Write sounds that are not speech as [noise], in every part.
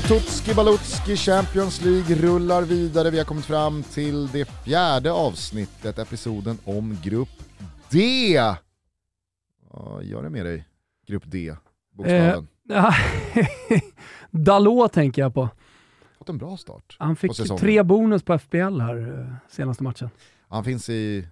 Tutski Balutski Champions League rullar vidare. Vi har kommit fram till det fjärde avsnittet, episoden om Grupp D. Vad gör det med dig, Grupp D? Bokstaven. Eh, [laughs] Dalot tänker jag på. Fått en bra start Han fick tre bonus på FBL här eh, senaste matchen. Han finns i...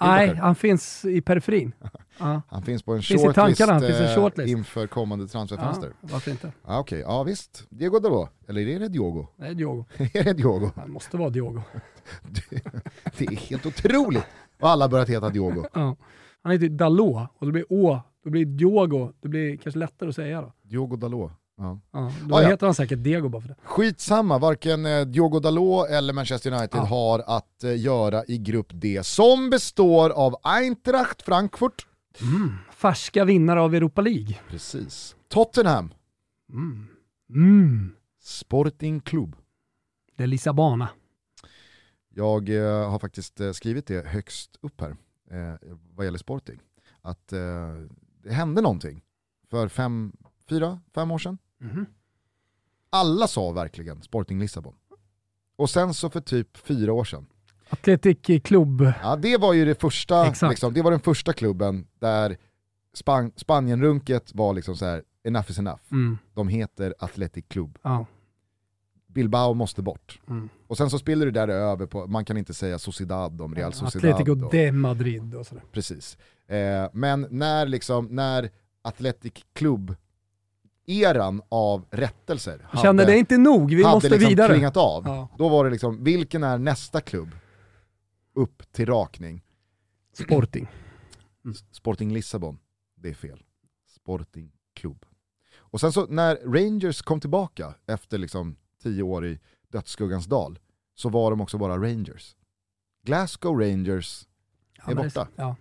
Nej, han finns i periferin. [laughs] Ja. Han finns på en shortlist, eh, shortlist. inför kommande Ja, transferfönster. varför inte? Ja, Okej, ja visst. Diego Dalot, eller är det Diogo? Det är Diogo. [laughs] är det Diogo? Han måste vara Diogo. [laughs] Det är helt otroligt vad alla börjat heta Diogo. Ja. Han heter Dalot och det blir Å, då blir det Diogo. Det blir kanske lättare att säga då. Diogo Dalot. Ja. Ja, då Ah, ja. heter han säkert Diego bara för det. Skitsamma, varken eh, Diogo Dalot eller Manchester United Ja. har att eh, göra i grupp D som består av Eintracht Frankfurt, Färska vinnare av Europa League. precis. Tottenham, Mm. Mm. Sporting Club. Det Lissabona. Jag eh, har faktiskt eh, skrivit det högst upp här eh, vad gäller Sporting. Att eh, det hände någonting för fem, fyra, fem år sedan. Mhm. Alla sa verkligen Sporting Lissabon. Och sen så för typ fyra år sedan, Athletic Club. ja det var ju det första, liksom, det var den första klubben där Span Spanienrunket var liksom så här, enough is enough. Mm. De heter Athletic Club. Ja. Bilbao måste bort. Mm. Och sen så spiller det där över på, man kan inte säga Sociedad om Real Sociedad. Atletico och- de Madrid och sådär. Precis. Eh, men när, liksom, när Athletic Club-eran av rättelser Jag kände det inte nog, vi hade måste liksom vidare. klingat av, Ja. då var det liksom, vilken är nästa klubb upp till rakning? Sporting. [clears throat] Sporting Lissabon, det är fel. Sporting Club. Och sen så när Rangers kom tillbaka efter liksom tio år i dödsskuggans dal, så var de också bara Rangers. Glasgow Rangers Ja, är borta. Ja.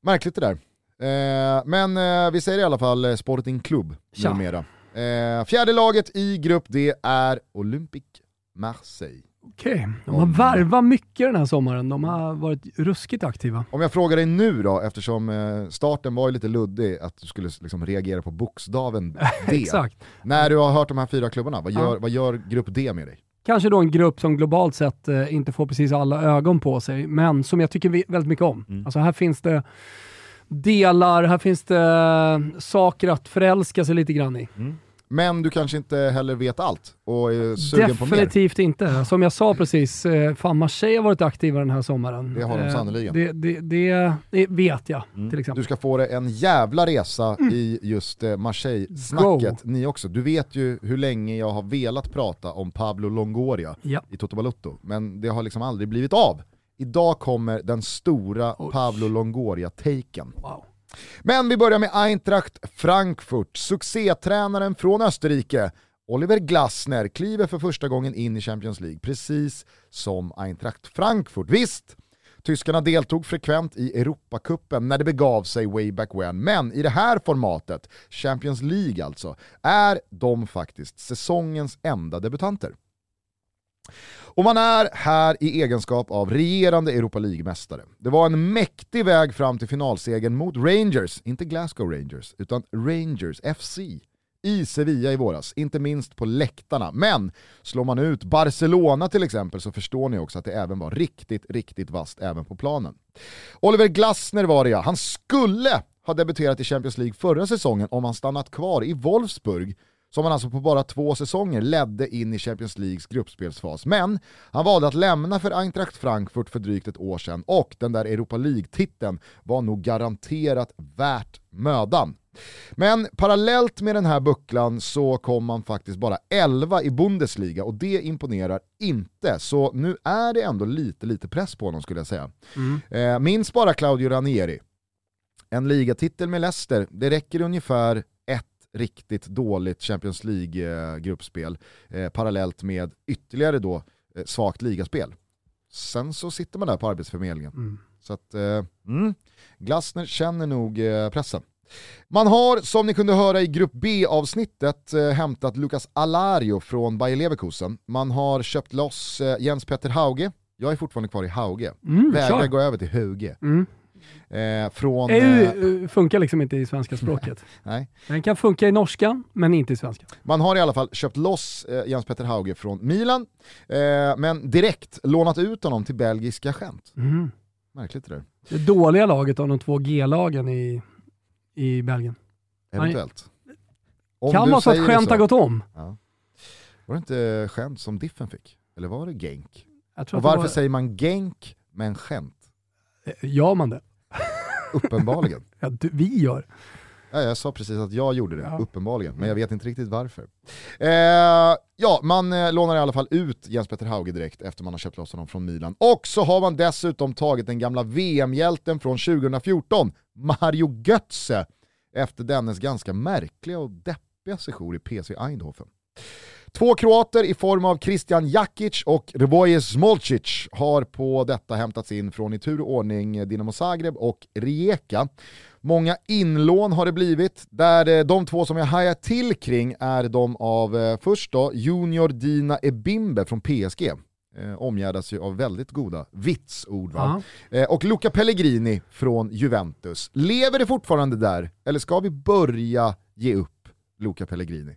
Märkligt det där. Eh, men eh, vi säger i alla fall eh, Sporting Club Tja. numera. Eh, fjärde laget i grupp D är Olympique Marseille. Okej, de har värvat mycket den här sommaren. De har varit ruskigt aktiva. Om jag frågar dig nu då, eftersom eh, starten var ju lite luddig, att du skulle liksom reagera på bokstaven [laughs] D. Exakt. När du har hört de här fyra klubbarna, vad gör, Ja. vad gör grupp D med dig? Kanske då en grupp som globalt sett eh, inte får precis alla ögon på sig, men som jag tycker väldigt mycket om. Mm. Alltså här finns det delar, här finns det eh, saker att förälska sig lite grann i. Men du kanske inte heller vet allt och är sugen på mer. Definitivt inte. Som jag sa precis, eh, fan Marseille har varit aktiva den här sommaren. Det har de Eh, sannoliken. Det, det, det, det vet jag till exempel. Du ska få dig en jävla resa i just eh, Marseille-snacket, ni också. Du vet ju hur länge jag har velat prata om Pablo Longoria Ja. i Toto Balutto, men det har liksom aldrig blivit av. Idag kommer den stora Pablo Longoria-taken. Wow. Men vi börjar med Eintracht Frankfurt. Succétränaren från Österrike, Oliver Glasner, kliver för första gången in i Champions League, precis som Eintracht Frankfurt. Visst, tyskarna deltog frekvent i Europacupen när det begav sig way back when, men i det här formatet, Champions League alltså, är de faktiskt säsongens enda debutanter. Och man är här i egenskap av regerande Europa League-mästare. Det var en mäktig väg fram till finalsegern mot Rangers, inte Glasgow Rangers, utan Rangers FC i Sevilla i våras, inte minst på läktarna. Men slår man ut Barcelona till exempel så förstår ni också att det även var riktigt, riktigt vasst även på planen. Oliver Glasner var det ja, han skulle ha debuterat i Champions League förra säsongen om han stannat kvar i Wolfsburg som han alltså på bara två säsonger ledde in i Champions Leagues gruppspelsfas. Men han valde att lämna för Eintracht Frankfurt för drygt ett år sedan och den där Europa League-titeln var nog garanterat värt mödan. Men parallellt med den här bucklan så kom man faktiskt bara 11 i Bundesliga och det imponerar inte. Så nu är det ändå lite, lite press på honom skulle jag säga. Eh, minns bara Claudio Ranieri. En ligatitel med Leicester, det räcker ungefär riktigt dåligt Champions League-gruppspel eh, parallellt med ytterligare då eh, svagt ligaspel. Sen så sitter man där på Arbetsförmedlingen. Så att, eh, mm, Glasner känner nog eh, pressen. Man har, som ni kunde höra i Grupp B-avsnittet, eh, hämtat Lucas Alario från Bayer Leverkusen. Man har köpt loss eh, Jens Petter Hauge. Jag är fortfarande kvar i Hauge. Mm, Vägrar gå över till Hauge. Mm. Eh, från... EU funkar liksom inte i svenska [laughs] språket. Nej. Den kan funka i norska, men inte i svenska. Man har i alla fall köpt loss eh, Jens Petter Hauge från Milan, eh, men direkt lånat ut honom till belgiska Gent. Mm. Märkligt det där. Det dåliga laget av de två G-lagen i, i Belgien. Eventuellt. Om kan vara så att skämt har gått om. Ja. Var det inte skämt som Diffen fick? Eller var det Genk? Och varför var, säger man Genk men skämt? Gör man det? Uppenbarligen. [laughs] Ja, du, vi gör. Ja, jag sa precis att jag gjorde det, Ja. uppenbarligen, men jag vet inte riktigt varför. Eh, ja, man eh, lånar i alla fall ut Jens Petter Hauge direkt efter man har köpt loss honom från Milan. Och så har man dessutom tagit den gamla VM-hjälten från 2014, Mario Götze, efter dennes ganska märkliga och deppiga sejour i PSV Eindhoven. Två kroater i form av Christian Jakic och Rvoje Smolcic har på detta hämtats in från i tur och ordning Dinamo Zagreb och Rijeka. Många inlån har det blivit, där eh, de två som jag hajar till kring är de av eh, först då Junior Dina Ebimbe från PSG. Eh, omgärdas ju av väldigt goda vitsord. Va? Eh, och Luca Pellegrini från Juventus. Lever det fortfarande där, eller ska vi börja ge upp Luca Pellegrini?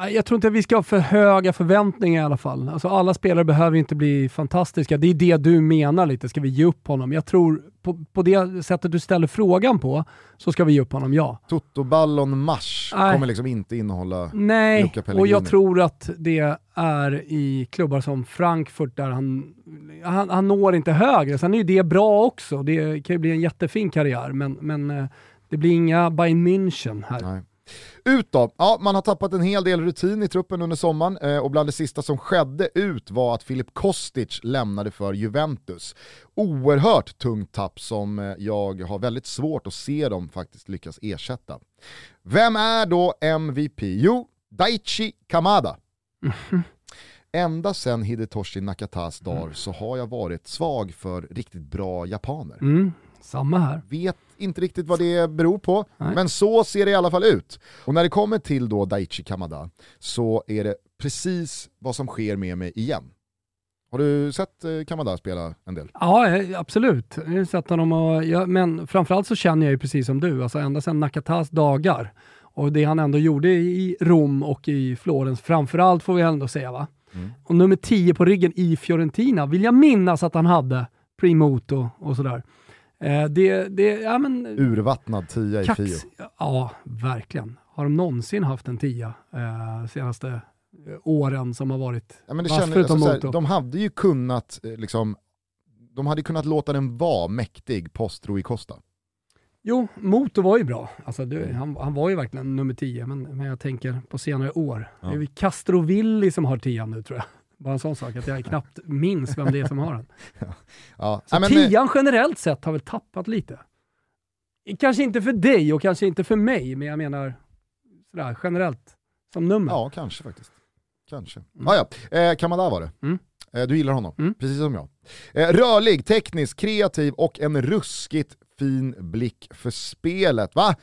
Nej, jag tror inte att vi ska ha för höga förväntningar i alla fall. Alltså, alla spelare behöver inte bli fantastiska. Det är det du menar lite, ska vi ge upp honom? Jag tror på, på det sättet du ställer frågan på så ska vi ge upp honom, ja. Toto Ballon Mars Nej. kommer liksom inte innehålla... Nej, Luca Pellegrini. och jag tror att det är i klubbar som Frankfurt där han, han, han når inte högre. Sen är ju det bra också. Det kan ju bli en jättefin karriär, men, men eh, det blir inga Bayern München här. Nej. Ut då, ja man har tappat en hel del rutin i truppen under sommaren eh, och bland det sista som skedde ut var att Filip Kostic lämnade för Juventus. Oerhört tungt tapp som eh, jag har väldigt svårt att se dem faktiskt lyckas ersätta. Vem är då MVP? Jo, Daichi Kamada. [laughs] Ända sedan Hidetoshi Nakatas dagar så har jag varit svag för riktigt bra japaner. Mm, samma här. Vet inte riktigt vad det beror på, Nej. men så ser det i alla fall ut. Och när det kommer till då Daichi Kamada så är det precis vad som sker med mig igen. Har du sett eh, Kamada spela en del? Ja, eh, absolut. Jag har sett honom och, ja, men framförallt så känner jag ju precis som du, alltså ända sedan Nakatas dagar och det han ändå gjorde i Rom och i Florens, framförallt får vi ändå säga va. Mm. Och nummer 10 på ryggen i Fiorentina vill jag minnas att han hade, Primoto och sådär. Eh, det, det, ja men... Urvattnad tia i kax- Fio. Ja, verkligen. Har de någonsin haft en tia eh, senaste eh, åren som har varit Ja, men det känner, alltså, såhär, de hade ju kunnat, eh, liksom, de hade kunnat låta den vara mäktig post Rui Costa. Jo, Moto var ju bra. Alltså, det, han, han var ju verkligen nummer 10, men, men jag tänker på senare år. Ja. Det är ju Castrovilli som har 10 nu tror jag. Bara en sån sak, att jag knappt minns vem det är som har den. [laughs] Ja. Så Ja, men, eh, tian generellt sett har väl tappat lite. Kanske inte för dig och kanske inte för mig, men jag menar sådär, generellt som nummer. Ja, kanske faktiskt. Kanske. Mm. Ah, ja. eh, Kamada var det. Mm. Eh, du gillar honom, Mm. precis som jag. Eh, rörlig, teknisk, kreativ och en ruskigt fin blick för spelet. Va?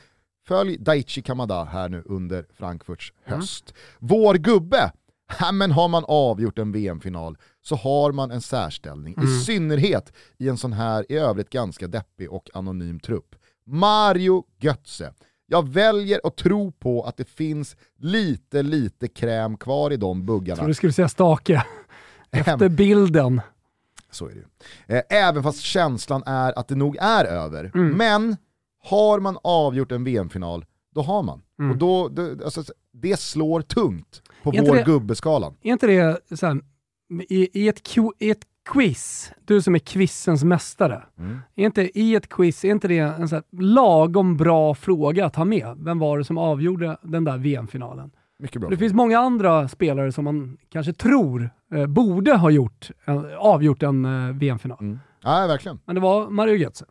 Följ Daichi Kamada här nu under Frankfurts höst. Vår gubbe, ja, men har man avgjort en VM-final så har man en särställning, i Mm. synnerhet i en sån här i övrigt ganska deppig och anonym trupp. Mario Götze. Jag väljer att tro på att det finns lite, lite kräm kvar i de Jag buggarna. tror du skulle säga stake. Efter bilden. Så är det ju. Eh, Även fast känslan är att det nog är över. Mm. Men har man avgjort en VM-final, då har man. Mm. Och då, det, alltså, det slår tungt på vår det- gubbeskalan. Är inte det så här, i, i, ett, i ett quiz, du som är quizens mästare, Mm. är inte i ett quiz, är inte det en så lagom bra fråga att ha med? Vem var det som avgjorde den där VM-finalen? Mycket bra. Det finns många andra spelare som man kanske tror eh, borde ha gjort, eh, avgjort en eh, VM-final. Mm. Ja, verkligen. Men det var Mario Götze.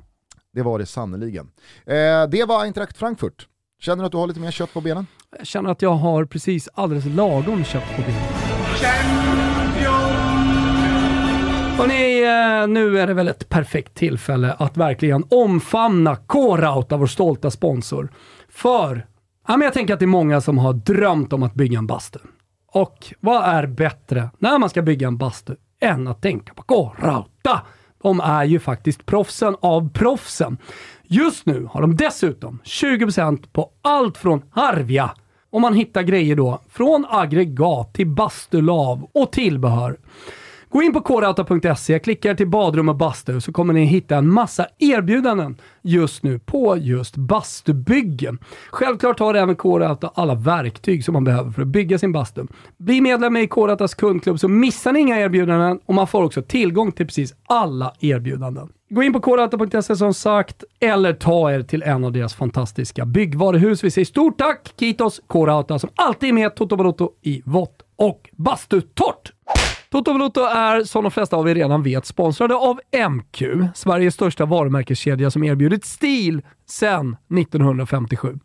Det var det sannoliken. Eh, det var Eintracht Frankfurt. Känner du att du har lite mer kött på benen? Jag känner att jag har precis alldeles lagom kött på benen. Hörrni, eh, nu är det väl ett perfekt tillfälle att verkligen omfamna K-Rauta, vår stolta sponsor. För ja, men jag tänker att det är många som har drömt om att bygga en bastu. Och vad är bättre när man ska bygga en bastu än att tänka på K-Rauta? De är ju faktiskt proffsen av proffsen. Just nu har de dessutom 20% på allt från Harvia och man hittar grejer då från aggregat till bastulav och tillbehör. Gå in på kodauta.se, klicka till badrum och bastu så kommer ni hitta en massa erbjudanden just nu på just bastubyggen. Självklart har även Kodauta alla verktyg som man behöver för att bygga sin bastu. Bli medlem i Kodautas kundklubb så missar ni inga erbjudanden och man får också tillgång till precis alla erbjudanden. Gå in på kodauta.se som sagt, eller ta er till en av deras fantastiska byggvaruhus. Vi säger stort tack Kitos Kodauta som alltid är med Toto Balotto i vått och bastutort. Toto Balotto är, som de flesta av er redan vet, sponsrade av MQ, Sveriges största varumärkeskedja som erbjudit stil sedan 1957.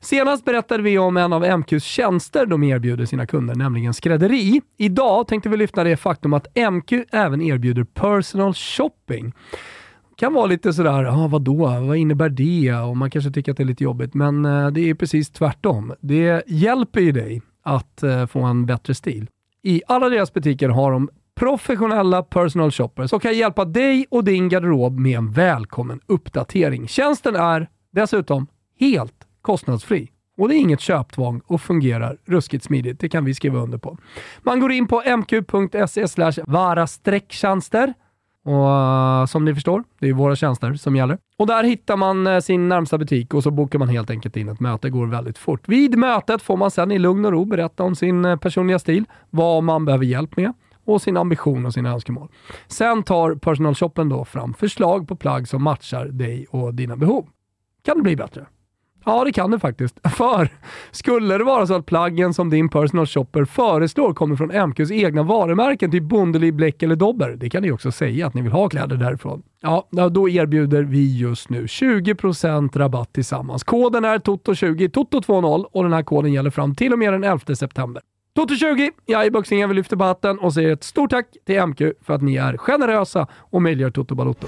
Senast berättade vi om en av MQs tjänster de erbjuder sina kunder, nämligen skrädderi. Idag tänkte vi lyfta det faktum att MQ även erbjuder personal shopping. kan vara lite sådär, ah, vadå, vad innebär det? Och man kanske tycker att det är lite jobbigt, men eh, det är precis tvärtom. Det hjälper ju dig att eh, få en bättre stil. I alla deras butiker har de professionella personal shoppers som kan hjälpa dig och din garderob med en välkommen uppdatering. Tjänsten är dessutom helt kostnadsfri. Och det är inget köptvång och fungerar ruskigt smidigt. Det kan vi skriva under på. Man går in på mq.se vara-tjänster och uh, som ni förstår, det är våra tjänster som gäller. Och där hittar man uh, sin närmsta butik och så bokar man helt enkelt in ett möte. Det går väldigt fort. Vid mötet får man sedan i lugn och ro berätta om sin uh, personliga stil, vad man behöver hjälp med och sin ambition och sina önskemål. Sen tar personalshoppen då fram förslag på plagg som matchar dig och dina behov. Kan det bli bättre? Ja, det kan det faktiskt. För skulle det vara så att plaggen som din personal shopper föreslår kommer från MQs egna varumärken, typ Bondeli, Bleck eller Dobber, det kan ni också säga att ni vill ha kläder därifrån. Ja, då erbjuder vi just nu 20% rabatt tillsammans. Koden är TOTO20, TOTO20 och den här koden gäller fram till och med den 11 september. Toto20, jag är boxningen, vi lyfter på hatten och säger ett stort tack till MQ för att ni är generösa och möjliggör Toto Balotto.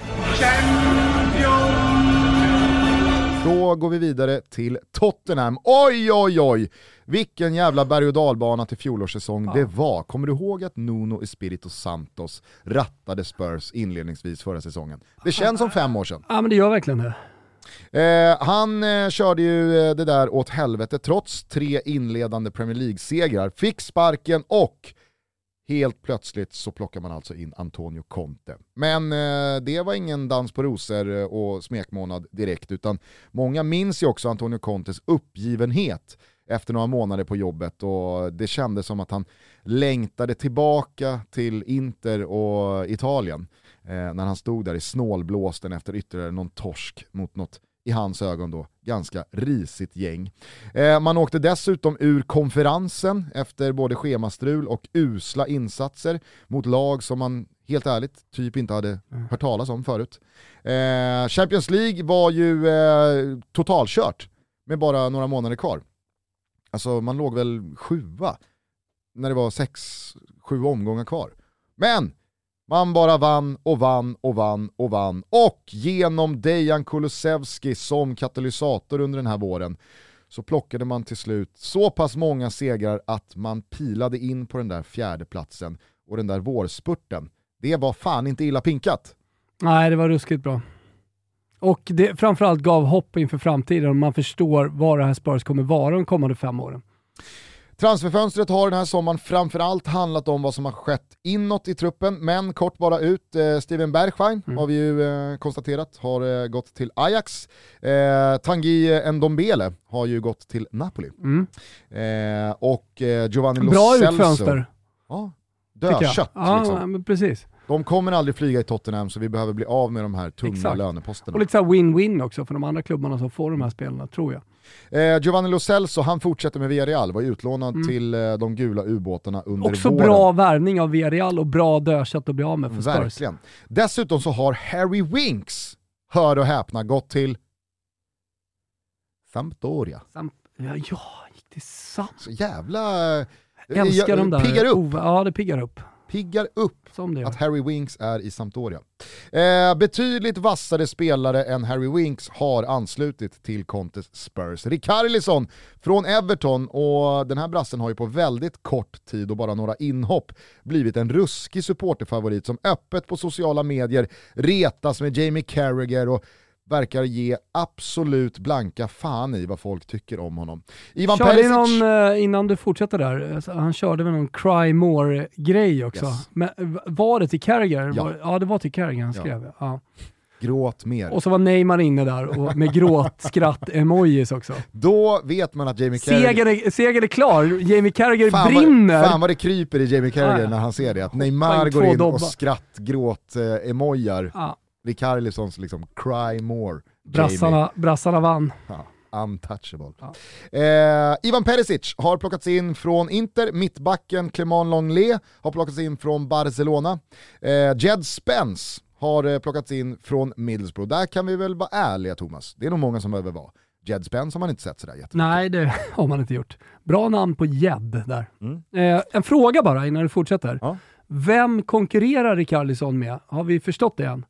Då går vi vidare till Tottenham. Oj, oj, oj! Vilken jävla berg och dalbana till fjolårssäsong ja. det var. Kommer du ihåg att Nuno Espirito Santos rattade Spurs inledningsvis förra säsongen? Det känns som fem år sedan. Ja men det gör verkligen det. Eh, han eh, körde ju eh, det där åt helvete trots tre inledande Premier League-segrar, fick sparken och Helt plötsligt så plockar man alltså in Antonio Conte. Men eh, det var ingen dans på rosor eh, och smekmånad direkt, utan många minns ju också Antonio Contes uppgivenhet efter några månader på jobbet och det kändes som att han längtade tillbaka till Inter och Italien eh, när han stod där i snålblåsten efter ytterligare någon torsk mot något i hans ögon då, ganska risigt gäng. Eh, man åkte dessutom ur konferensen efter både schemastrul och usla insatser mot lag som man helt ärligt typ inte hade mm. hört talas om förut. Eh, Champions League var ju eh, totalkört med bara några månader kvar. Alltså man låg väl sjua när det var sex, sju omgångar kvar. Men man bara vann och vann och vann och vann. Och genom Dejan Kulusevski som katalysator under den här våren så plockade man till slut så pass många segrar att man pilade in på den där fjärde platsen och den där vårspurten. Det var fan inte illa pinkat. Nej, det var ruskigt bra. Och det framförallt gav hopp inför framtiden om man förstår vad det här Spurs kommer vara de kommande fem åren. Transferfönstret har den här sommaren framförallt handlat om vad som har skett inåt i truppen, men kort bara ut, eh, Steven Bergwijn mm. har vi ju eh, konstaterat har eh, gått till Ajax. Eh, Tanguy Ndombele har ju gått till Napoli. Mm. Eh, och eh, Giovanni Lo Bra Celso. utfönster. Ja, dödkött. Ja, liksom. precis. De kommer aldrig flyga i Tottenham så vi behöver bli av med de här tunga Exakt. löneposterna. Och lite win-win också för de andra klubbarna som får de här spelarna, tror jag. Eh, Giovanni Lo Celso, han fortsätter med Villarreal, var utlånad mm. till eh, de gula ubåtarna under Också våren. bra värvning av Villarreal och bra dödkött att bli av med för Spurs. Verkligen. Dessutom så har Harry Winks, hör och häpna, gått till Sampdoria. Samp ja, ja, gick till Samp... Så jävla... Älskar de där. Piggar upp. Ja, det piggar upp. Piggar upp att Harry Winks är i Sampdoria. Eh, betydligt vassare spelare än Harry Winks har anslutit till Contes Spurs. Rikarlison från Everton och den här brassen har ju på väldigt kort tid och bara några inhopp blivit en ruskig supporterfavorit som öppet på sociala medier retas med Jamie Carragher och verkar ge absolut blanka fan i vad folk tycker om honom. Ivan körde Perisic... någon, eh, innan du fortsätter där, alltså, han körde väl någon cry more-grej också. Yes. Men v- var det till Carragher? Ja. Ja, det var till Carragher han Ja. skrev. Ja. Gråt mer. Och så var Neymar inne där och [laughs] med gråtskratt-emojis också. Då vet man att Jamie Carragher... Segern är, klar, Jamie Carragher Fan brinner. Vad, fan vad det kryper i Jamie Carragher Ja, ja. när han ser det. Att Neymar går in och skrattgråt-emojar. Ja, Rikarlisons liksom cry more. brassarna, brassarna vann. Ja, untouchable. Ja. Eh, Ivan Perisic har plockats in från Inter, mittbacken Clement Longley har plockats in från Barcelona. Eh, Jed Spence har eh, plockats in från Middlesbrough. Där kan vi väl vara ärliga Thomas, det är nog många som behöver vara. Jed Spence har man inte sett sådär jättemycket. Nej, det [laughs] har man inte gjort. Bra namn på gädd där. Mm. Eh, en fråga bara innan du fortsätter. Ja. Vem konkurrerar Rikarlison med? Har vi förstått det än?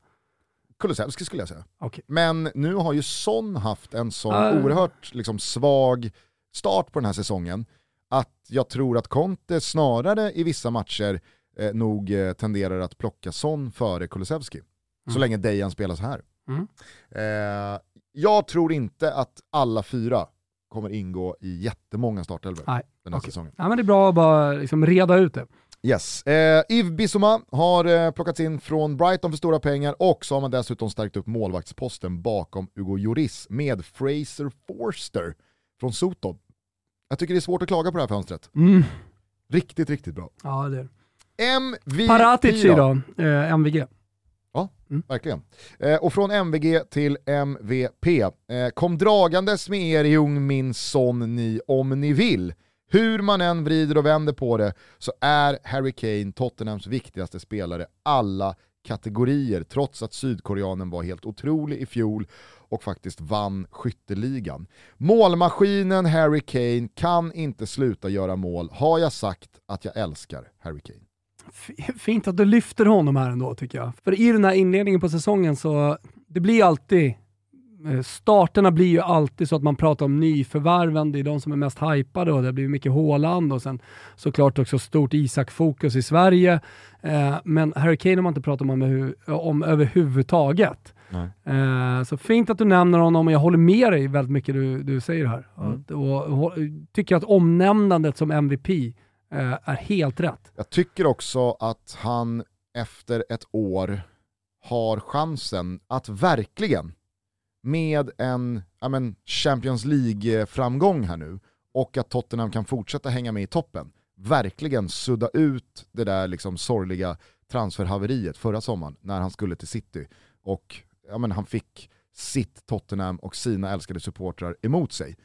Kulusevski skulle jag säga. Okej. Men nu har ju Son haft en sån Ah. oerhört liksom, svag start på den här säsongen att jag tror att Conte snarare i vissa matcher eh, nog eh, tenderar att plocka Son före Kulusevski. Så Mm. länge Dejan spelar så här. Mm. Eh, jag tror inte att alla fyra kommer ingå i jättemånga startelvor den här okej. säsongen. Ja, men det är bra att bara liksom reda ut det. Yes. Eh, Yves Bissouma har eh, plockats in från Brighton för stora pengar och så har man dessutom stärkt upp målvaktsposten bakom Hugo Lloris med Fraser Forster från Soton. Jag tycker det är svårt att klaga på det här fönstret. Mm. Riktigt, riktigt bra. Ja, det är. MVP Paratic då? eh, MVG. Verkligen. Eh, och från MVG till MVP. Eh, kom dragandes med er Jung Min Son ni om ni vill. Hur man än vrider och vänder på det så är Harry Kane Tottenhams viktigaste spelare alla kategorier trots att sydkoreanen var helt otrolig i fjol och faktiskt vann skytteligan. Målmaskinen Harry Kane kan inte sluta göra mål. Har jag sagt att jag älskar Harry Kane? Fint att du lyfter honom här ändå tycker jag. För i den här inledningen på säsongen så, det blir alltid, starterna blir ju alltid så att man pratar om nyförvärven, det är de som är mest hypade och det blir mycket Haaland och sen såklart också stort Isak-fokus i Sverige. Eh, men Harry Kane har man inte pratat om, om överhuvudtaget. Eh, så fint att du nämner honom och jag håller med dig väldigt mycket du, du säger här. Mm. Att- Och, och, tycker att omnämnandet som MVP eh, är helt rätt. Jag tycker också att han efter ett år har chansen att verkligen med en ja men, Champions League-framgång här nu och att Tottenham kan fortsätta hänga med i toppen, verkligen sudda ut det där liksom sorgliga transferhaveriet förra sommaren när han skulle till City och ja men, han fick sitt Tottenham och sina älskade supportrar emot sig.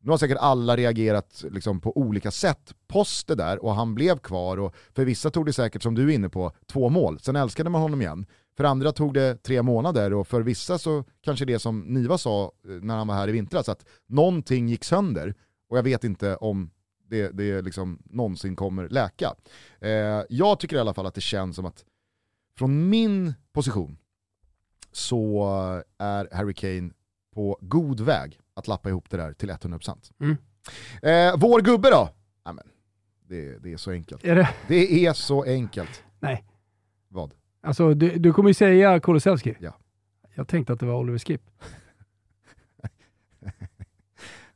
Nu har säkert alla reagerat liksom på olika sätt post det där och han blev kvar och för vissa tog det säkert, som du är inne på, två mål. Sen älskade man honom igen. För andra tog det tre månader och för vissa så kanske det som Niva sa eh, när han var här i vintras, att någonting gick sönder och jag vet inte om det, det liksom någonsin kommer läka. Eh, jag tycker i alla fall att det känns som att från min position så är Harry Kane på god väg att lappa ihop det där till 100%. Mm. Eh, vår gubbe då? Ja, men, det, det är så enkelt. Är det, Det är så enkelt. Nej. Vad? Alltså, du, du kommer ju säga Kulusevski. Ja. Jag tänkte att det var Oliver Skip. [laughs]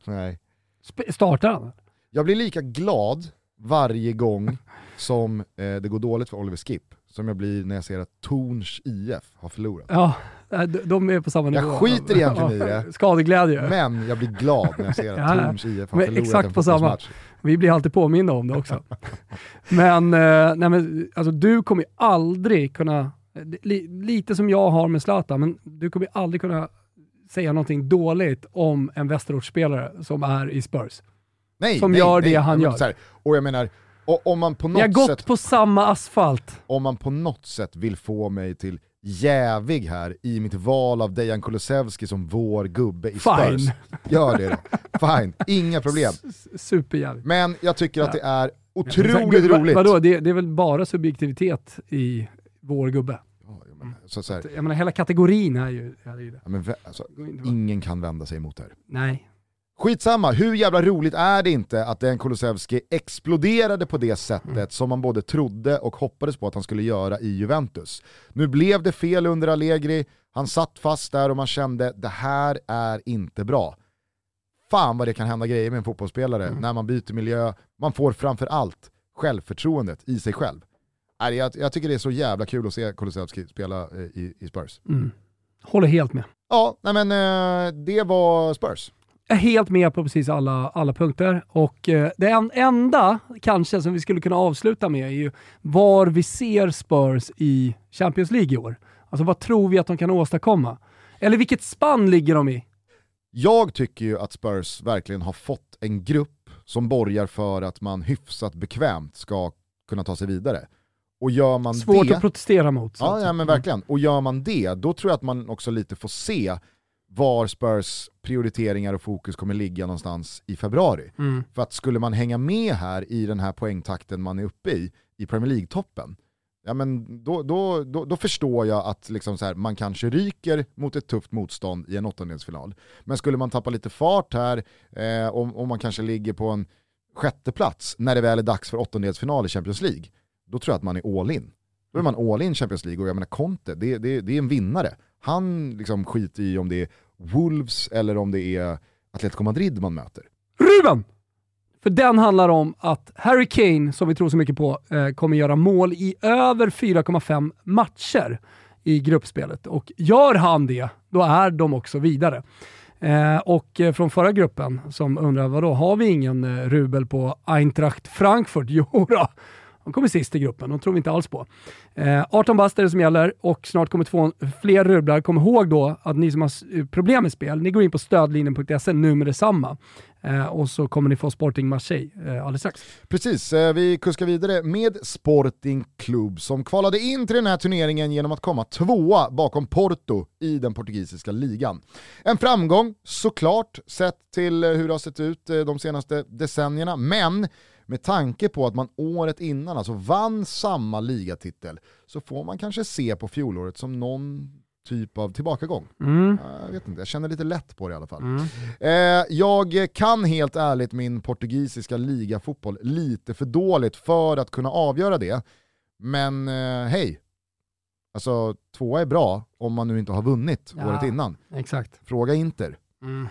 Nej. Sp- startar han? Jag blir lika glad varje gång som eh, det går dåligt för Oliver Skip som jag blir när jag ser att Torns IF har förlorat. Ja, de, de är på samma Jag nivå. skiter egentligen i det. Skadeglädje. Men jag blir glad när jag ser att Torns IF har förlorat exakt en på samma. fotbollsmatch. Vi blir alltid påminna om det också. men, eh, nej, men alltså, du kommer ju aldrig kunna, li, lite som jag har med Zlatan, men du kommer aldrig kunna säga någonting dåligt om en Västerortsspelare som är i Spurs. Nej, Som nej, gör nej. det han gör. här, och jag menar, och om man på Ni har något gått sätt på samma asfalt. om man på något sätt vill få mig till jävig här i mitt val av Dejan Kulusevski som vår gubbe i Fine. Spurs. Gör det då. [laughs] Fine, inga problem. Superjävligt. Men jag tycker att det är Otroligt Men, roligt. Vadå, det, det är väl bara subjektivitet i vår gubbe? Ja, menar, så, så här, Jag menar hela kategorin är ju, är ju det. ja, men, alltså, ingen kan vända sig emot det här. Nej. Skitsamma, hur jävla roligt är det inte att den Kulusevski exploderade på det sättet som man både trodde och hoppades på att han skulle göra i Juventus. Nu blev det fel under Allegri, han satt fast där och man kände det här är inte bra. Fan vad det kan hända grejer med en fotbollsspelare när man byter miljö, man får framför allt självförtroendet i sig själv. Nej, Jag, jag tycker det är så jävla kul att se Kulusevski spela eh, i, i Spurs. Mm. Håller helt med. Ja, nej men eh, det var Spurs. Jag är helt med på precis alla, alla punkter. Och eh, det en, enda kanske som vi skulle kunna avsluta med är ju var vi ser Spurs i Champions League i år. Alltså vad tror vi att de kan åstadkomma? Eller vilket spann ligger de i? Jag tycker ju att Spurs verkligen har fått en grupp som borgar för att man hyfsat bekvämt ska kunna ta sig vidare. Och gör man Svårt det, att protestera mot. ja, ja men verkligen, och gör man det, då tror jag att man också lite får se var Spurs prioriteringar och fokus kommer ligga någonstans i februari. Mm. För att skulle man hänga med här i den här poängtakten man är uppe i, i Premier League-toppen, ja men då, då, då, då förstår jag att liksom så här, man kanske ryker mot ett tufft motstånd i en åttondelsfinal. Men skulle man tappa lite fart här, eh, om, om man kanske ligger på en sjätte plats när det väl är dags för åttondelsfinal i Champions League, då tror jag att man är all in. Då är man all in Champions League och jag menar Conte, det, det, det är en vinnare. Han liksom skiter i om det är Wolves eller om det är Atletico Madrid man möter. Ruben! För den handlar om att Harry Kane, som vi tror så mycket på, eh, kommer göra mål i över 4,5 matcher i gruppspelet. Och gör han det, då är de också vidare. Eh, och eh, från förra gruppen som undrar, vadå, har vi ingen eh, rubel på Eintracht Frankfurt? [laughs] Jo då. De kommer sist i gruppen, de tror vi inte alls på. Eh, 18 bast är det som gäller och snart kommer två fler rublar. Kom ihåg då att ni som har problem med spel, ni går in på stödlinjen.se nu med detsamma. Eh, och så kommer ni få Sporting Marseille eh, alldeles strax. Precis, eh, vi kuskar vidare med Sporting Club som kvalade in till den här turneringen genom att komma tvåa bakom Porto i den portugisiska ligan. En framgång såklart sett till eh, hur det har sett ut eh, de senaste decennierna, men med tanke på att man året innan alltså vann samma ligatitel så får man kanske se på fjolåret som någon typ av tillbakagång. Mm. Jag vet inte, jag känner lite lätt på det i alla fall. Mm. Eh, jag kan helt ärligt min portugisiska ligafotboll lite för dåligt för att kunna avgöra det. Men eh, hej, alltså tvåa är bra om man nu inte har vunnit Ja. året innan. Exakt. Fråga Inter. Mm.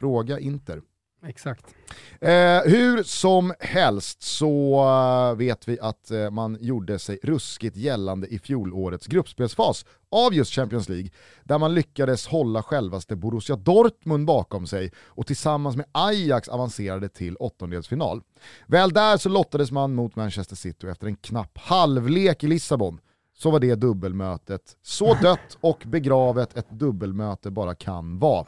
Fråga Inter. Exakt. Eh, hur som helst så eh, vet vi att eh, man gjorde sig ruskigt gällande i fjolårets gruppspelsfas av just Champions League, där man lyckades hålla självaste Borussia Dortmund bakom sig och tillsammans med Ajax avancerade till åttondelsfinal. Väl där så lottades man mot Manchester City efter en knapp halvlek i Lissabon så var det dubbelmötet så [laughs] dött och begravet ett dubbelmöte bara kan vara.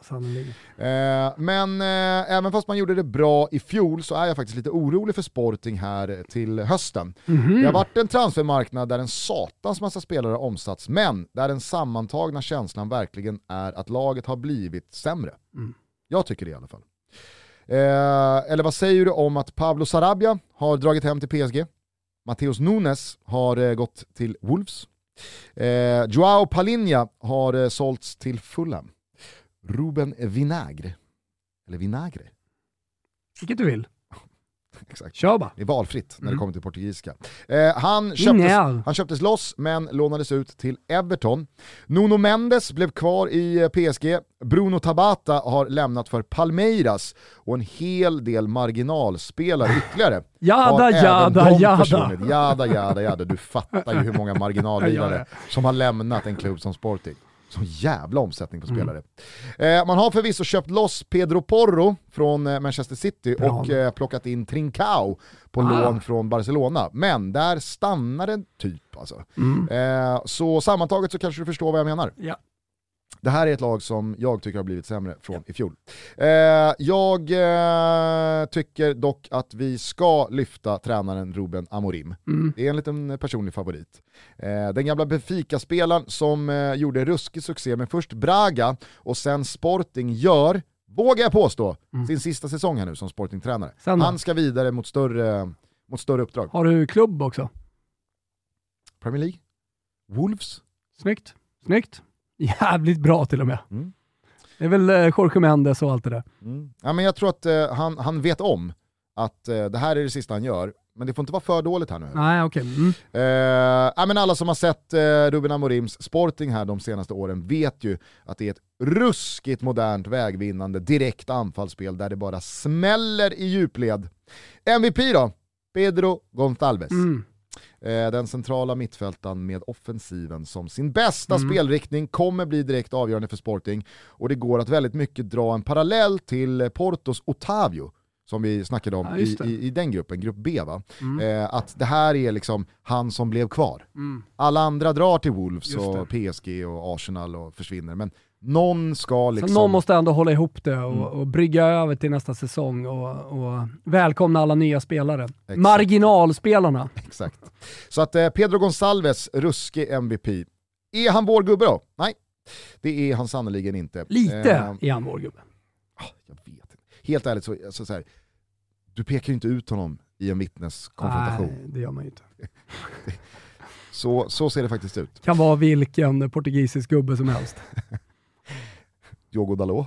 Eh, men eh, även fast man gjorde det bra i fjol så är jag faktiskt lite orolig för Sporting här till hösten. Mhm. Det har varit en transfermarknad där en satans massa spelare omsatts, men där den sammantagna känslan verkligen är att laget har blivit sämre. Mm. Jag tycker det i alla fall. Eh, eller vad säger du om att Pablo Sarabia har dragit hem till PSG? Mateus Nunes har eh, gått till Wolves. Eh, Joao Palinha har eh, sålts till Fulham. Ruben Vinagre, eller Vinagre, Vilket du vill. [laughs] exakt. Kör bara. Det är valfritt när det Mm. kommer till portugisiska. Eh, han, köptes, han köptes loss men lånades ut till Everton. Nuno Mendes blev kvar i eh, PSG. Bruno Tabata har lämnat för Palmeiras och en hel del marginalspelare [laughs] ytterligare. Jada, jada, jada. försvunnit. Jada, jada, jada. Du fattar ju hur många [laughs] ja. som har lämnat en klubb som Sporting. Sån jävla omsättning på Mm. spelare. Eh, man har förvisso köpt loss Pedro Porro från eh, Manchester City Bra. och eh, plockat in Trincao på Ah. lån från Barcelona. Men där stannar det typ alltså. Mm. Eh, så sammantaget så kanske du förstår vad jag menar. Ja. Det här är ett lag som jag tycker har blivit sämre från i fjol. Eh, jag eh, tycker dock att vi ska lyfta tränaren Ruben Amorim. Mm. Det är en liten personlig favorit. Eh, den gamla Benfica-spelaren som eh, gjorde ruskig succé med först Braga och sen Sporting gör, vågar jag påstå, Mm. sin sista säsong här nu som Sporting-tränare. Han ska vidare mot större, mot större uppdrag. Har du klubb också? Premier League? Wolves? Snyggt. Snyggt. Jävligt bra till och med. Mm. Det är väl eh, Jorge Mendes och allt det där. Mm. Ja, men jag tror att eh, han, han vet om att eh, det här är det sista han gör, men det får inte vara för dåligt här nu. Nej, okej. Mm. Eh, ja, men alla som har sett eh, Ruben Amorims Sporting här de senaste åren vet ju att det är ett ruskigt modernt vägvinnande direkt anfallsspel där det bara smäller i djupled. MVP då? Pedro Gonçalves. Mm. Eh, den centrala mittfältaren med offensiven som sin bästa Mm. spelriktning kommer bli direkt avgörande för Sporting och det går att väldigt mycket dra en parallell till Portos Otavio som vi snackade om Ja, i, i, i den gruppen, grupp B va? Mm. Eh, att det här är liksom han som blev kvar. Mm. Alla andra drar till Wolves och PSG och Arsenal och försvinner, men någon ska liksom... Så någon måste ändå hålla ihop det och, Mm. och brygga över till nästa säsong och, och välkomna alla nya spelare. Exakt. Marginalspelarna. Exakt. Så att eh, Pedro Gonçalves, ruskig MVP. Är han vår gubbe då? Nej, det är han sannerligen inte. Lite Eh, är han vår gubbe. ah, jag vet inte. Helt ärligt, så, alltså, så här, du pekar ju inte ut honom i en vittneskonfrontation. Nej, det gör man ju inte. [laughs] Så, så ser det faktiskt ut. Kan vara vilken portugisisk gubbe som helst. [laughs] Diogo Dalot.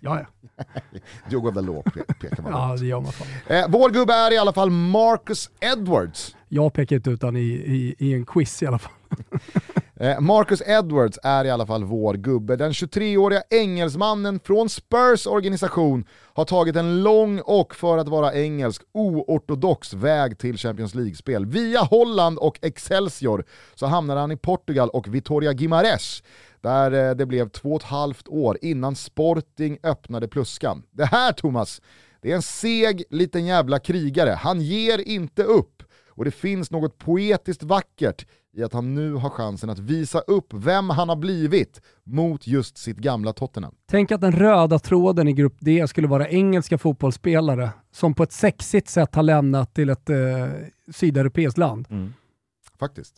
Ja, ja. [laughs] Diogo Dalot pe- pekar man ja det gör man. Eh, vår gubbe är i alla fall Marcus Edwards. Jag pekar inte ut i, i, i en quiz i alla fall. [laughs] Eh, Marcus Edwards är i alla fall vår gubbe. Den 23-åriga engelsmannen från Spurs organisation har tagit en lång och, för att vara engelsk, oortodox väg till Champions League-spel. Via Holland och Excelsior så hamnade han i Portugal och Vitoria Guimarães där eh, det blev två och ett halvt år innan Sporting öppnade pluskan. Det här Thomas, det är en seg liten jävla krigare. Han ger inte upp. Och det finns något poetiskt vackert i att han nu har chansen att visa upp vem han har blivit mot just sitt gamla Tottenham. Tänk att den röda tråden i grupp D skulle vara engelska fotbollsspelare som på ett sexigt sätt har lämnat till ett eh, sydeuropeiskt land. Faktiskt.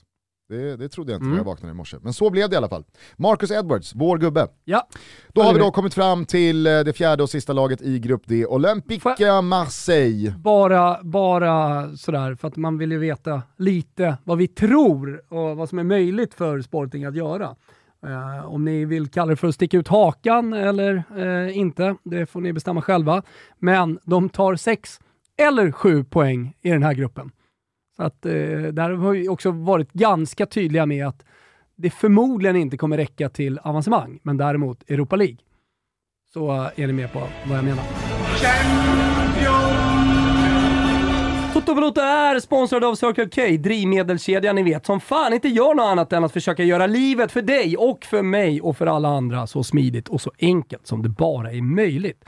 Det, det trodde jag inte Mm. när jag vaknade i morse. Men så blev det i alla fall. Marcus Edwards, vår gubbe. Ja, Då har vi då kommit fram till eh, det fjärde och sista laget i grupp D, Olympique Marseille. bara, bara sådär för att man vill ju veta lite vad vi tror och vad som är möjligt för Sporting att göra. Eh, om ni vill kalla det för att sticka ut hakan eller eh, inte, det får ni bestämma själva. Men de tar sex eller sju poäng i den här gruppen. Att eh, där har vi också varit ganska tydliga med att det förmodligen inte kommer räcka till avancemang, men däremot Europa League. Så eh, är ni med på vad jag menar. Toto Balotto är sponsrad av Circle K, drivmedelskedjan ni vet, som fan inte gör något annat än att försöka göra livet för dig och för mig och för alla andra så smidigt och så enkelt som det bara är möjligt.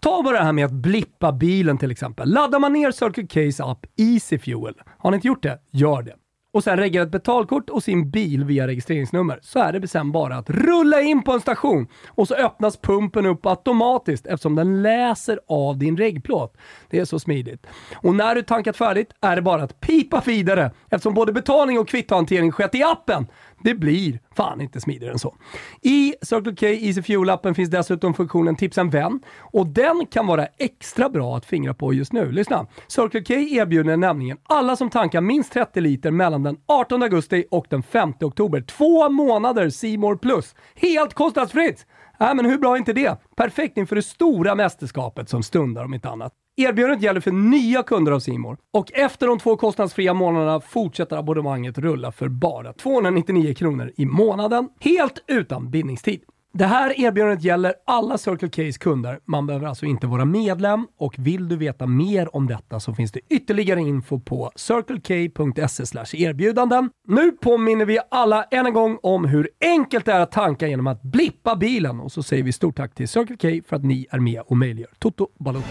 Ta bara det här med att blippa bilen till exempel. Laddar man ner Circle K's app Easy Fuel, har ni inte gjort det? Gör det. Och sen reggar ett betalkort och sin bil via registreringsnummer så är det sen bara att rulla in på en station och så öppnas pumpen upp automatiskt eftersom den läser av din regplåt. Det är så smidigt. Och när du tankat färdigt är det bara att pipa vidare eftersom både betalning och kvittohantering skett i appen. Det blir fan inte smidigare än så. I Circle K Easy Fuel-appen finns dessutom funktionen Tipsa en vän och den kan vara extra bra att fingra på just nu. Lyssna! Circle K erbjuder nämligen alla som tankar minst 30 liter mellan den 18 augusti och den 5 oktober två månader Simor Plus. Helt kostnadsfritt! Äh, men hur bra är inte det? Perfekt inför det stora mästerskapet som stundar om inte annat. Erbjudandet gäller för nya kunder av Simor och efter de två kostnadsfria månaderna fortsätter abonnemanget rulla för bara 299 kronor i månaden, helt utan bindningstid. Det här erbjudandet gäller alla Circle K's kunder. Man behöver alltså inte vara medlem och vill du veta mer om detta så finns det ytterligare info på circlek.se erbjudanden. Nu påminner vi alla än en gång om hur enkelt det är att tanka genom att blippa bilen och så säger vi stort tack till Circle K för att ni är med och möjliggör Toto Balotto.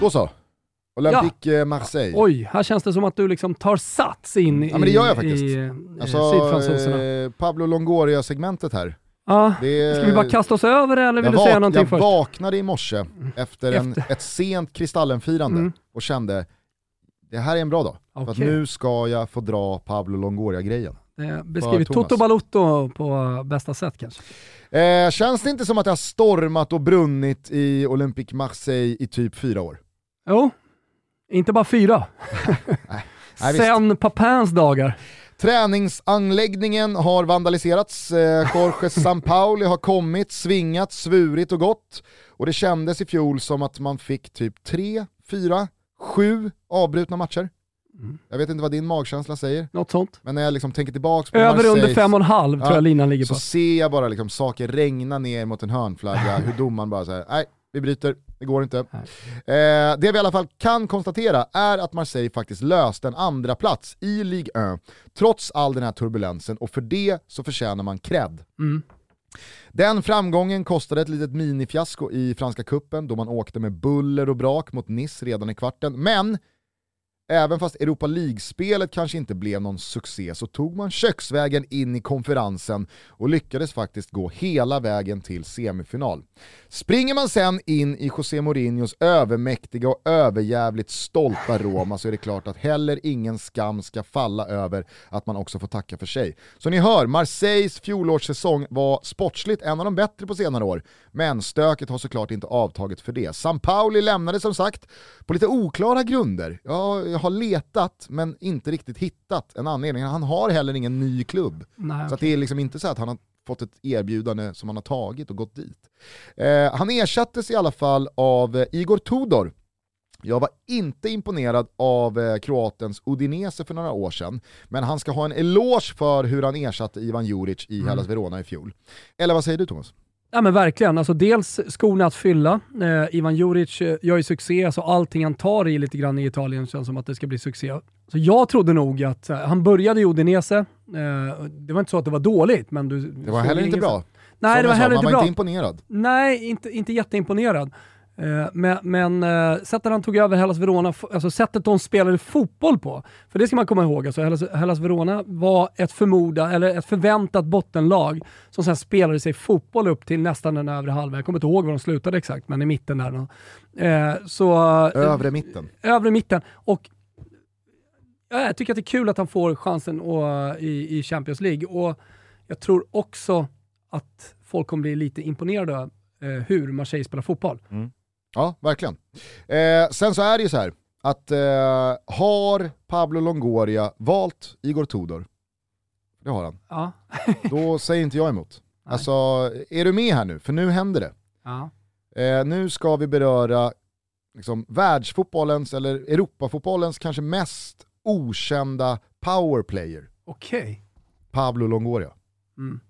Då så. Olympique eh, Marseille. Oj, här känns det som att du liksom tar sats in Ja, men det gör jag i, faktiskt. i eh, Alltså, eh, Pablo Longoria-segmentet här. Ja, Det, ska vi bara kasta oss över det eller vill jag du säga någonting jag först? vaknade i morse efter, En, Efter. ett sent Kristallenfirande Mm. och kände det här är en bra dag. För att nu ska jag få dra Pablo Longoria-grejen. Eh, Beskriv. Toto Balotto på bästa sätt kanske. Eh, känns det inte som att det har stormat och brunnit i Olympique Marseille i typ fyra år? Jo, inte bara fyra. [laughs] Nej, visst. Sen Papins dagar. Träningsanläggningen har vandaliserats, eh, Jorge Sampaoli har kommit, svingat, svurit och gått. Och det kändes i fjol som att man fick typ tre, fyra, sju avbrutna matcher. Mm. Jag vet inte vad din magkänsla säger, Något sånt. men när jag liksom tänker tillbaka på Över under fem och en halv tror Ja, jag linan ligger så på. ser jag bara liksom saker regna ner mot en hörnflagga, hur domaren bara säger nej, vi bryter, det går inte. Eh, det vi i alla fall kan konstatera är att Marseille faktiskt löste en andra plats i Ligue 1, trots all den här turbulensen, och för det så förtjänar man cred. Mm. Den framgången kostade ett litet minifiasko i Franska kuppen då man åkte med buller och brak mot Nice redan i kvarten, men Även fast Europa League-spelet kanske inte blev någon succé så tog man köksvägen in i konferensen och lyckades faktiskt gå hela vägen till semifinal. Springer man sen in i José Mourinhos övermäktiga och överjävligt stolta Roma så är det klart att heller ingen skam ska falla över att man också får tacka för sig. Så ni hör, Marseilles fjolårssäsong var sportsligt en av de bättre på senare år, men stöket har såklart inte avtagit för det. San Pauli lämnade som sagt på lite oklara grunder. Ja, jag har letat men inte riktigt hittat en anledning. Han har heller ingen ny klubb. Nej, Så att okej. det är liksom inte så att han har fått ett erbjudande som han har tagit och gått dit. Eh, han ersattes i alla fall av eh, Igor Tudor. Jag var inte imponerad av eh, kroatens Udinese för några år sedan, men han ska ha en eloge för hur han ersatte Ivan Juric i Mm. Hellas Verona i fjol. Eller vad säger du Thomas? Ja men verkligen, alltså dels skorna att fylla. Eh, Ivan Juric eh, gör ju succé, så allting han tar i lite grann i Italien känns som att det ska bli succé. Så jag trodde nog att, eh, han började i Udinese, eh, det var inte så att det var dåligt, men du... Det var heller inte bra. Nej, Som det var jag sa, heller man inte var bra. inte imponerad. Nej, inte, inte jätteimponerad. Eh, Men, men eh, sättet han tog över Hellas Verona, alltså sättet de spelade fotboll på, för det ska man komma ihåg, alltså Hellas, Hellas Verona var ett förmoda, eller ett förväntat bottenlag som sen spelade sig fotboll upp till nästan den övre halvan. Jag kommer inte ihåg var de slutade exakt, men i mitten där. då. Eh, Så, Övre mitten. övre mitten. Och ja, jag tycker att det är kul att han får chansen att, i, i Champions League. Och jag tror också att folk kommer bli lite imponerade hur Marseille spelar fotboll. Ja, verkligen. Eh, sen så är det ju så här att eh, har Pablo Longoria valt Igor Tudor, det har han, Ja. då säger inte jag emot. [laughs] Nej. Alltså, är du med här nu? För nu händer det. ja. Eh, nu ska vi beröra liksom, världsfotbollens, eller Europafotbollens kanske mest okända powerplayer, Okej. Pablo Longoria. Mm.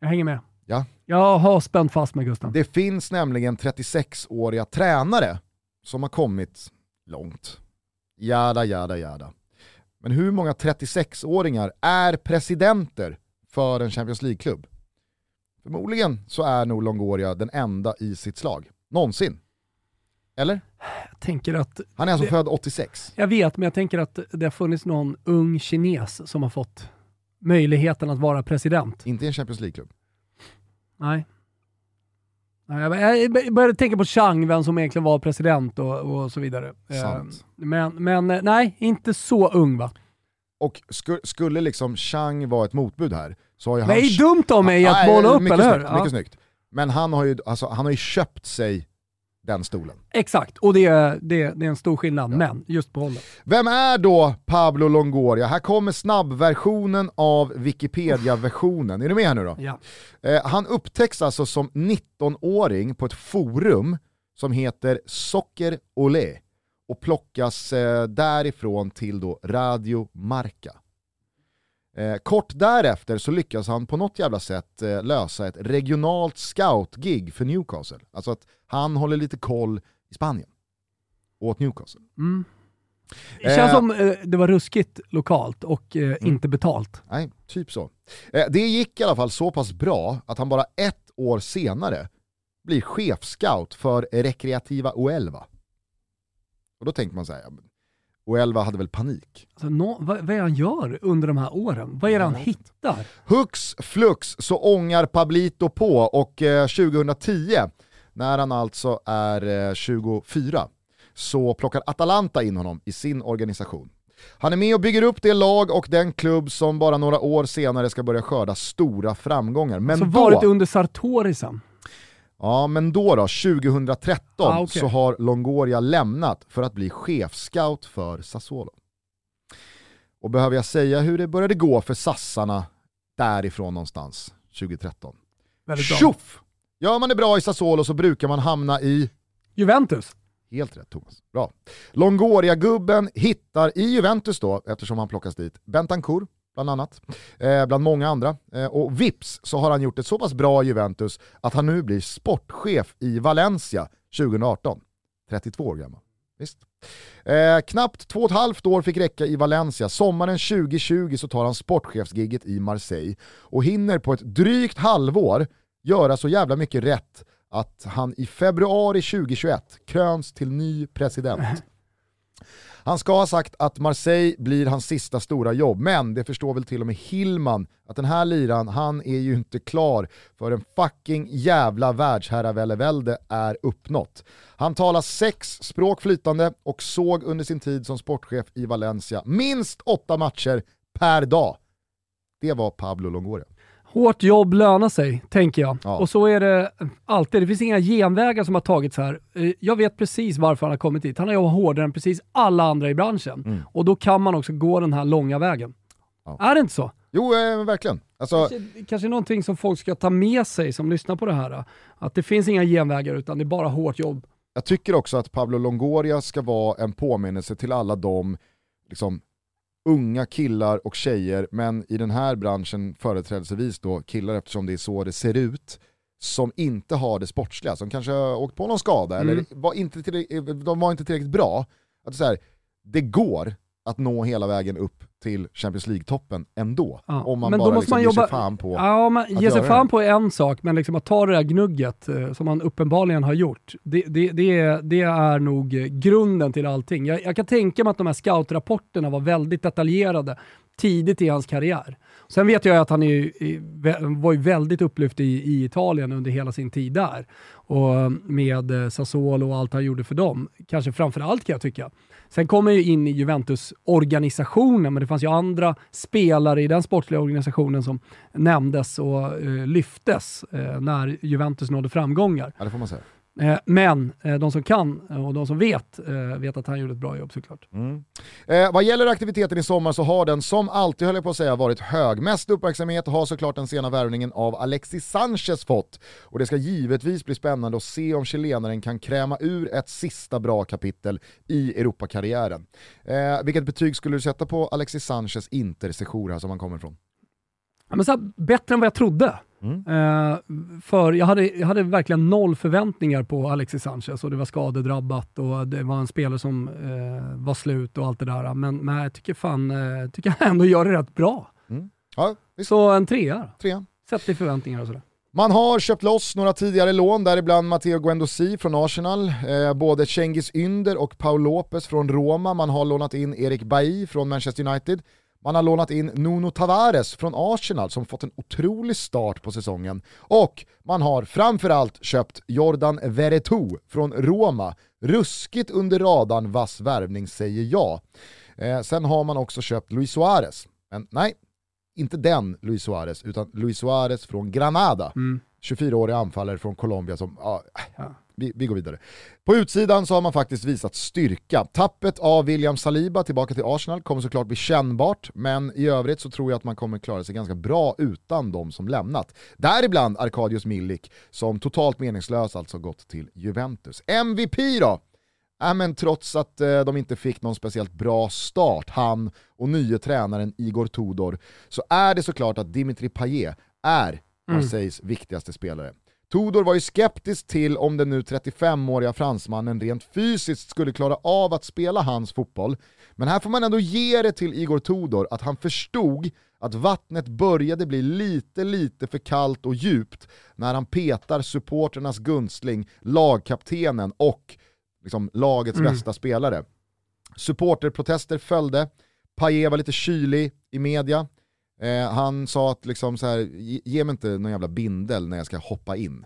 Jag hänger med. Ja. Jag har spänt fast mig Gustav. Det finns nämligen 36-åriga tränare som har kommit långt. Jada, jada, jada. Men hur många 36-åringar är presidenter för en Champions League-klubb? Förmodligen så är nog Longoria den enda i sitt slag. Någonsin. Eller? Jag tänker att, Han är alltså Det- född 86. jag vet, men jag tänker att det har funnits någon ung kines som har fått möjligheten att vara president. Inte i en Champions League-klubb. Nej. Nej, jag- började tänka på Chang, vem som egentligen var president och, och så vidare. Sant. Eh, Men, men eh, nej, inte så ung va? Och sku, skulle liksom Chang vara ett motbud här, så har ju han... är dumt av mig att Nej, måla upp, eller hur? mycket snyggt. Men han har, ju, alltså, han har ju köpt sig den stolen. Exakt, och det är, det, är- det är en stor skillnad, men just på hållet. Vem är då Pablo Longoria? Här kommer snabbversionen av Wikipedia-versionen. Är du med här nu då? Ja. Eh, han upptäcks alltså som 19-åring på ett forum som heter Socker Olé och plockas eh, därifrån till då Radio Marca. Eh, kort därefter så lyckas han på något jävla sätt eh, lösa ett regionalt scout-gig för Newcastle. Alltså att han håller lite koll i Spanien åt Newcastle. Mm. Det känns Eh. som eh, det var ruskigt lokalt och eh, inte betalt. Nej, typ så. Eh, det gick i alla fall så pass bra att han bara ett år senare blir chefscout för Recreativa Uelva. Och då tänker man så här, ja, men Uelva hade väl panik. Alltså, nå- vad, vad är det han gör under de här åren? Vad är det han hittar? Hux flux så ångar Pablito på och eh, 2010, när han alltså är eh, 24, så plockar Atalanta in honom i sin organisation. Han är med och bygger upp det lag och den klubb som bara några år senare ska börja skörda stora framgångar. Men Som då, varit under Sartori sen. Ja, men då då, 2013, Ah, okej. så har Longoria lämnat för att bli chefscout för Sassuolo. Och behöver jag säga hur det började gå för sassarna därifrån någonstans 2013? Väldigt bra. Tjoff! Gör man det bra i Sassuolo så brukar man hamna i Juventus. Helt rätt Thomas. Bra. Longoria-gubben hittar i Juventus då, eftersom han plockas dit, Bentancourt bland annat, eh, bland många andra. Eh, och vips så har han gjort ett så pass bra Juventus att han nu blir sportchef i Valencia 2018. 32 år gammal. Visst. Eh, knappt två och ett halvt år fick räcka i Valencia. Sommaren 2020 så tar han sportchefsgigget i Marseille och hinner på ett drygt halvår göra så jävla mycket rätt att han i februari 2021 kröns till ny president. Han ska ha sagt att Marseille blir hans sista stora jobb, men det förstår väl till och med Hillman att den här liran, han är ju inte klar för en fucking jävla världsherravälde är uppnått. Han talar sex språk flytande och såg under sin tid som sportchef i Valencia minst åtta matcher per dag. Det var Pablo Longoria. Hårt jobb lönar sig, tänker jag. Ja. Och så är det alltid. Det finns inga genvägar som har tagits här. Eh, Jag vet precis varför han har kommit dit. Han har jobbat hårdare än precis alla andra i branschen. Mm. Och då kan man också gå den här långa vägen. Ja. Är det inte så? Jo, eh, verkligen. Alltså, Kanske, kanske någonting som folk ska ta med sig som lyssnar på det här. Att det finns inga genvägar utan det är bara hårt jobb. Jag tycker också att Pablo Longoria ska vara en påminnelse till alla de liksom, unga killar och tjejer, men i den här branschen företrädelsevis då killar eftersom det är så det ser ut, som inte har det sportsliga, som kanske har åkt på någon skada Mm. eller var inte de var inte tillräckligt bra. Att så här, det går att nå hela vägen upp till Champions League-toppen ändå. Ja. Om man Men bara måste liksom man ger jobba- sig fan på... Ja, man att ge sig fan det. på en sak, men liksom att ta det där gnugget eh, som man uppenbarligen har gjort, det, det, det, är, det är nog eh, grunden till allting. Jag, jag kan tänka mig att de här scoutrapporterna var väldigt detaljerade tidigt i hans karriär. Sen vet jag att han är, var ju väldigt upplyft i, i Italien under hela sin tid där. Och med eh, Sassuolo och allt han gjorde för dem. Kanske framförallt kan jag tycka. Sen kom han ju in i Juventus-organisationen, men det fanns ju andra spelare i den sportsliga organisationen som nämndes och eh, lyftes eh, när Juventus nådde framgångar. Ja, det får man säga. Eh, men eh, de som kan och de som vet, eh, vet att han gjorde ett bra jobb såklart. Mm. Eh, vad gäller aktiviteten i sommar så har den som alltid höll jag på att säga varit hög. Mest uppmärksamhet har såklart den sena värvningen av Alexis Sanchez fått. Och det ska givetvis bli spännande att se om chilenaren kan kräma ur ett sista bra kapitel i Europakarriären. Eh, vilket betyg skulle du sätta på Alexis Sanchez Inter-sejour här som han kommer ifrån? Ja, men så här, bättre än vad jag trodde. Mm. Eh, för jag hade, jag hade verkligen noll förväntningar på Alexis Sanchez och det var skadedrabbat och det var en spelare som eh, var slut och allt det där. Men, men jag tycker fan, eh, tycker han ändå gör det rätt bra. Ja, visst, Så en trea, trean. sett i förväntningar och sådär. Man har köpt loss några tidigare lån, däribland Matteo Guendouzi från Arsenal, eh, både Cengiz Ynder och Paul Lopez från Roma. Man har lånat in Erik Bailly från Manchester United. Man har lånat in Nuno Tavares från Arsenal som fått en otrolig start på säsongen. Och man har framförallt köpt Jordan Veretout från Roma. Ruskigt under radarn vass värvning säger jag. Eh, sen har man också köpt Luis Suarez. Men nej, inte den Luis Suarez, utan Luis Suarez från Granada. Mm. 24-årig anfallare från Colombia som, ja, Ja. Vi, vi går vidare. På utsidan så har man faktiskt visat styrka. Tappet av William Saliba tillbaka till Arsenal kommer såklart bli kännbart, men i övrigt så tror jag att man kommer klara sig ganska bra utan de som lämnat. Däribland Arkadius Milik, som totalt meningslös alltså gått till Juventus. MVP då? Ja, men trots att eh, de inte fick någon speciellt bra start, han och nye tränaren Igor Tudor, så är det såklart att Dimitri Payet är Marseilles viktigaste spelare. Tudor var ju skeptisk till om den nu 35-åriga fransmannen rent fysiskt skulle klara av att spela hans fotboll. Men här får man ändå ge det till Igor Tudor att han förstod att vattnet började bli lite, lite för kallt och djupt när han petar supporternas gunstling, lagkaptenen och liksom lagets Mm. bästa spelare. Supporterprotester följde, Payet var lite kylig i media, Eh, han sa att liksom så här, ge, mig inte någon jävla bindel när jag ska hoppa in.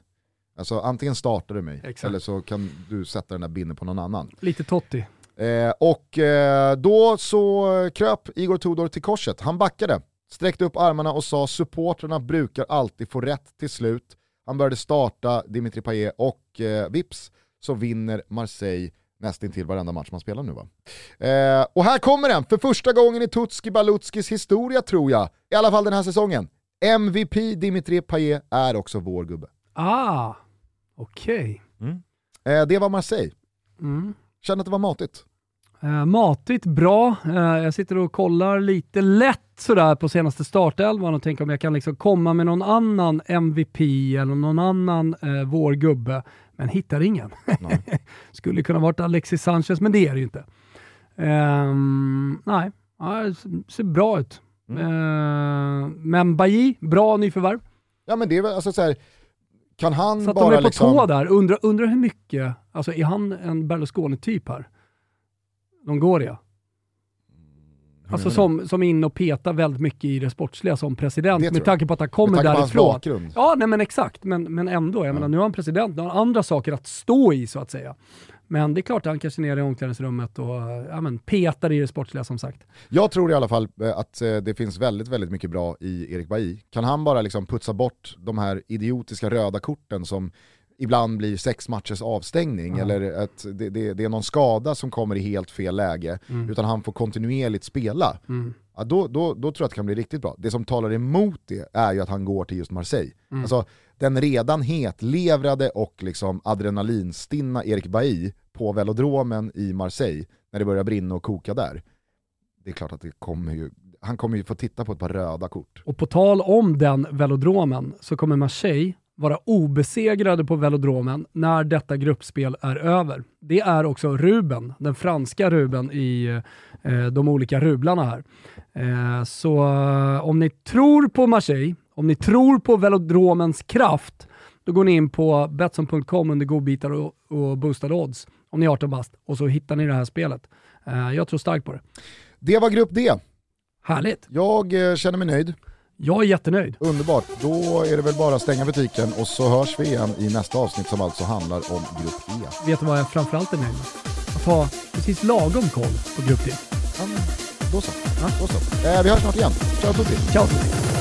Alltså antingen startar du mig, Exakt. eller så kan du sätta den där bindeln på någon annan. Lite Totti. Eh, och eh, då så kröp Igor Tudor till korset. Han backade, sträckte upp armarna och sa supporterna brukar alltid få rätt till slut. han började starta Dimitri Payet och eh, vips så vinner Marseille nästintill varenda match man spelar nu va. Eh, och här kommer den, för första gången i Tutski Balutskis historia tror jag, i alla fall den här säsongen. MVP Dimitri Payet är också vår gubbe. Ah, okej. Okay. Mm. Eh, det var Marseille. Mm. Kände att det var matigt. Eh, matigt, bra. Eh, jag sitter och kollar lite lätt sådär på senaste startelvan och tänker om jag kan liksom komma med någon annan MVP eller någon annan eh, vår gubbe, men hittar ingen. [laughs] Skulle kunna varit Alexis Sanchez, men det är det ju inte. Um, nej, ja, det ser bra ut. Mm. Uh, men Bailly, bra nyförvärv. Ja men det är väl alltså så här, kan han så bara de är på liksom... tå där, undrar, undrar hur mycket, alltså är han en Berlusconi-typ här? Longoria. Alltså som, som in och petar väldigt mycket i det sportsliga som president med tanke på att han kommer därifrån. Ja, nej men exakt. Men, men ändå, jag ja. menar nu är han president, nu har han andra saker att stå i så att säga. Men det är klart att han kanske är nere i omklädningsrummet och ja, men, petar i det sportsliga som sagt. Jag tror i alla fall eh, att eh, det finns väldigt, väldigt mycket bra i Erik Bailly. Kan han bara liksom putsa bort de här idiotiska röda korten som ibland blir sex matchers avstängning mm. eller att det, det, det, är någon skada som kommer i helt fel läge, mm. utan han får kontinuerligt spela. Mm. Ja, då, då, då tror jag att det kan bli riktigt bra. Det som talar emot det är ju att han går till just Marseille. Mm. Alltså, den redan hetlevrade och liksom adrenalinstinna Erik Bailly på velodromen i Marseille, när det börjar brinna och koka där. Det är klart att det kommer ju, han kommer ju få titta på ett par röda kort. Och på tal om den velodromen så kommer Marseille vara obesegrade på velodromen när detta gruppspel är över. Det är också Ruben, den franska Ruben i eh, de olika rublarna här. Eh, så eh, om ni tror på Marseille, om ni tror på velodromens kraft, då går ni in på Betsson.com under godbitar och, och boostade odds om ni är 18 bast och så hittar ni det här spelet. Eh, jag tror starkt på det. Det var grupp D. Härligt. Jag eh, känner mig nöjd. Jag är jättenöjd. Underbart. Då är det väl bara att stänga butiken och så hörs vi igen i nästa avsnitt som alltså handlar om Grupp E. Vet du vad jag framförallt är nöjd med? Att ha precis lagom koll på Grupp D. Ja, då så. Ja. Då så. Eh, vi hörs snart igen. Ciao tutti. Ciao tutti.